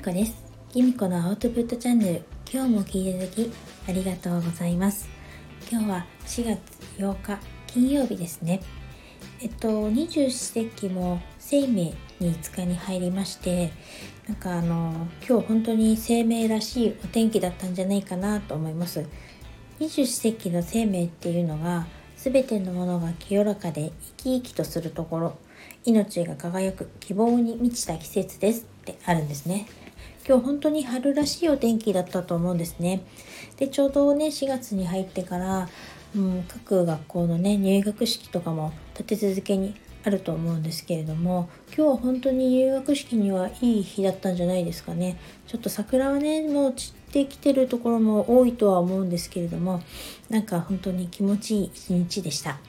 みこです。きみこのアウトプットチャンネル。今日も聞いていただきありがとうございます。今日は4月8日金曜日ですね。えっと二十四節気も生命に5日に入りましてなんかあの今日本当に生命らしいお天気だったんじゃないかなと思います。二十四節気の生命っていうのが全てのものが清らかで生き生きとするところ。命が輝く希望に満ちた季節ですってあるんですね。今日本当に春らしいお天気だったと思うんですね。でちょうどね4月に入ってから、うん、各学校のね入学式とかも立て続けにあると思うんですけれども今日は本当に入学式にはいい日だったんじゃないですかね。ちょっと桜はねもう散ってきてるところも多いとは思うんですけれどもなんか本当に気持ちいい一日でした。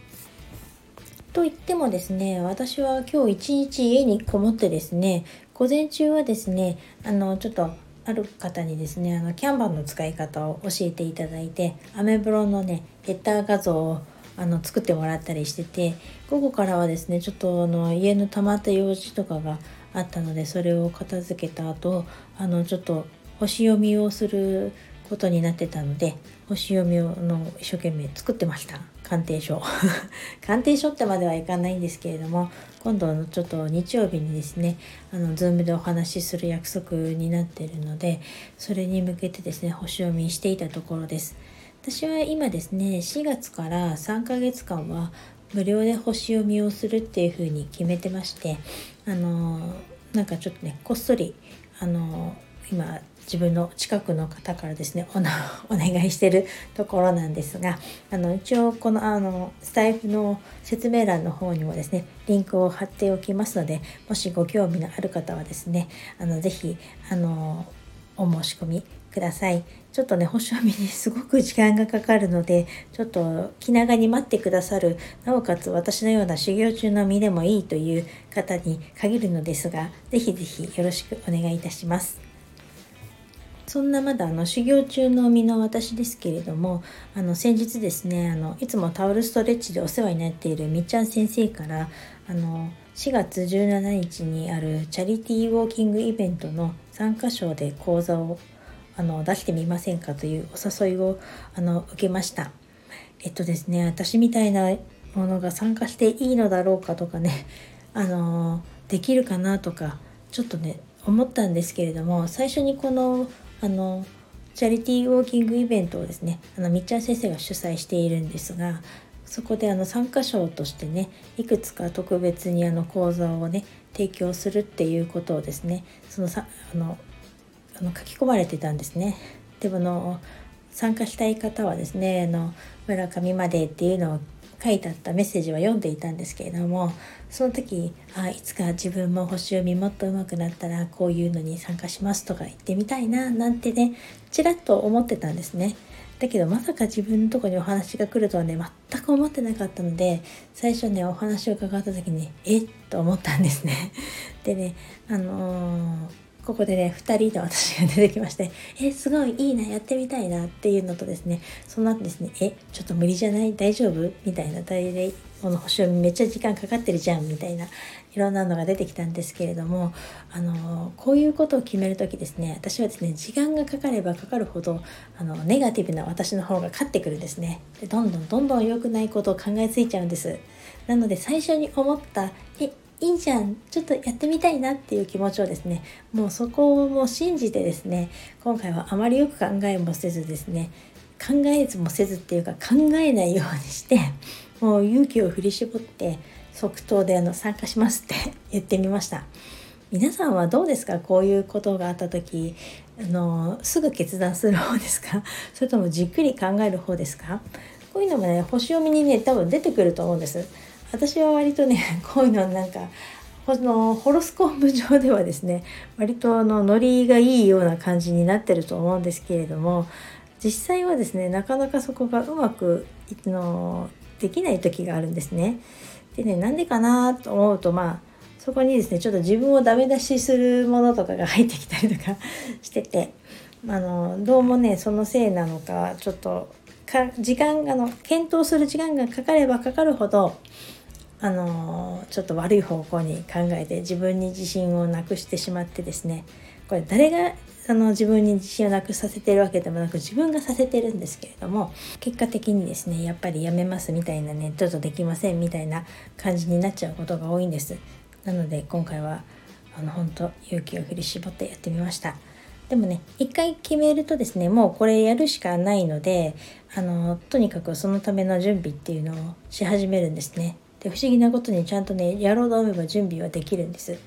と言ってもですね私は今日一日家にこもってですね午前中はですねあのちょっとある方にですねあのキャンバーの使い方を教えていただいてアメブロのねヘッダー画像をあの作ってもらったりしてて午後からはですねちょっとあの家の溜まった用事とかがあったのでそれを片付けた後あのちょっと星読みをすることになってたので星読みをの一生懸命作ってました。鑑定書。鑑定書ってまではいかないんですけれども今度のちょっと日曜日にですねあの Zoom でお話しする約束になってるのでそれに向けてですね星読みしていたところです。私は今ですね4月から3ヶ月間は無料で星読みをするっていう風に決めてましてあのなんかちょっとねこっそりあの今自分の近くの方からですね お願いしてるところなんですがあの一応このあのスタイフの説明欄の方にもですねリンクを貼っておきますのでもしご興味のある方はですねあのぜひあのお申し込みください。ちょっとね、星読みにすごく時間がかかるので、ちょっと気長に待ってくださる、なおかつ私のような修行中の身でもいいという方に限るのですが、ぜひぜひよろしくお願いいたします。そんなまだあの修行中の身の私ですけれどもあの先日ですねあのいつもタオルストレッチでお世話になっているみっちゃん先生からあの4月17日にあるチャリティーウォーキングイベントの参加賞で講座をあの出してみませんかというお誘いをあの受けました。えっとですね私みたいなものが参加していいのだろうかとかね あのできるかなとかちょっとね思ったんですけれども最初にこのあのチャリティーウォーキングイベントをですねあのみっちゃん先生が主催しているんですがそこであの参加賞としてねいくつか特別にあの講座をね提供するっていうことをですねそのさあのあの書き込まれてたんですね。でもの参加したい方はですねあの村上までっていうのを書いてあったメッセージは読んでいたんですけれどもその時あいつか自分も星読みもっと上手くなったらこういうのに参加しますとか言ってみたいななんてねちらっと思ってたんですね。だけどまさか自分のとこにお話が来るとはね全く思ってなかったので最初ねお話を伺った時にえっと思ったんですね。でねあのーここでね2人の私が出てきまして「えすごいいいなやってみたいな」っていうのとですねその後ですね「えちょっと無理じゃない？大丈夫?」みたいな大体この星読みめっちゃ時間かかってるじゃんみたいないろんなのが出てきたんですけれどもあのこういうことを決める時ですね私はですね時間がかかればかかるほどあのネガティブな私の方が勝ってくるんですね。でどんどんどんどん良くないことを考えついちゃうんです。なので最初に思った「えいいじゃんちょっとやってみたいなっていう気持ちをですねもうそこをもう信じてですね今回はあまりよく考えもせずですね考えずもせずっていうか考えないようにしてもう勇気を振り絞って即答であの参加しますって 言ってみました。皆さんはどうですか？こういうことがあった時あのすぐ決断する方ですか？それともじっくり考える方ですか？こういうのもね星読みにね多分出てくると思うんです。私は割とね こういうのはなんかこのホロスコープ上ではですね割とあのノリがいいような感じになってると思うんですけれども実際はですねなかなかそこがうまくのできない時があるんですね。でねなんでかなと思うとまあそこにですねちょっと自分をダメ出しするものとかが入ってきたりとか しててあのどうもねそのせいなのかちょっとか時間あの検討する時間がかかればかかるほどあのちょっと悪い方向に考えて自分に自信をなくしてしまってですねこれ誰がその自分に自信をなくさせてるわけでもなく自分がさせてるんですけれども結果的にですねやっぱりやめますみたいなねちょっとできませんみたいな感じになっちゃうことが多いんです。なので今回はあの本当勇気を振り絞ってやってみました。でもね一回決めるとですねもうこれやるしかないのであのとにかくそのための準備っていうのをし始めるんですね。で不思議なことにちゃんとねやろうと思えば準備はできるんです。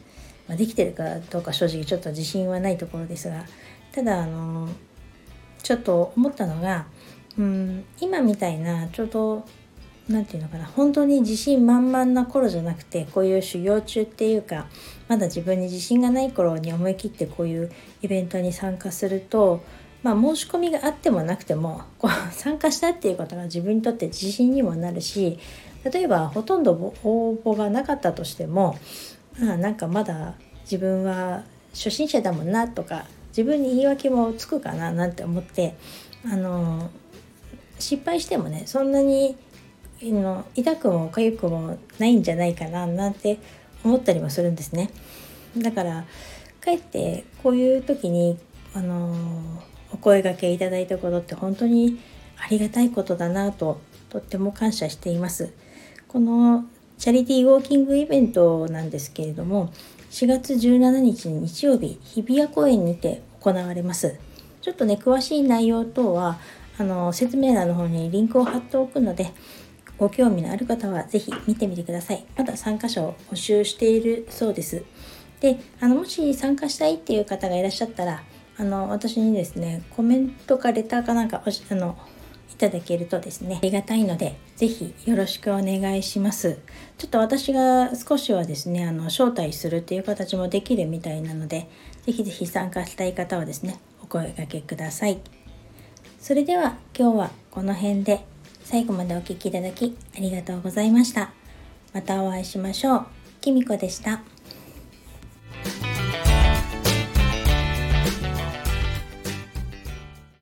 まあ、できてるかどうか正直ちょっと自信はないところですがただあのちょっと思ったのがうん今みたいなちょうど何て言うのかな本当に自信満々な頃じゃなくてこういう修行中っていうかまだ自分に自信がない頃に思い切ってこういうイベントに参加するとまあ申し込みがあってもなくてもこう参加したっていうことが自分にとって自信にもなるし例えばほとんど応募がなかったとしてもあなんかまだ自分は初心者だもんなとか自分に言い訳もつくかななんて思ってあの失敗してもねそんなにの痛くも痒くもないんじゃないかななんて思ったりもするんですね。だからかえってこういう時にあのお声がけいただいたことって本当にありがたいことだなととっても感謝しています。このチャリティーウォーキングイベントなんですけれども4月17日日曜日日比谷公園にて行われます。ちょっとね詳しい内容等はあの説明欄の方にリンクを貼っておくのでご興味のある方は是非見てみてください。まだ参加者を募集しているそうです。であのもし参加したいっていう方がいらっしゃったらあの私にですねコメントかレターかなんかあのいただけるとですね、ありがたいので、是非よろしくお願いします。ちょっと私が少しはですね、あの、招待するっていう形もできるみたいなので、是非是非参加したい方はですね、お声掛けください。それでは今日はこの辺で最後までお聴きいただきありがとうございました。またお会いしましょう。きみこでした。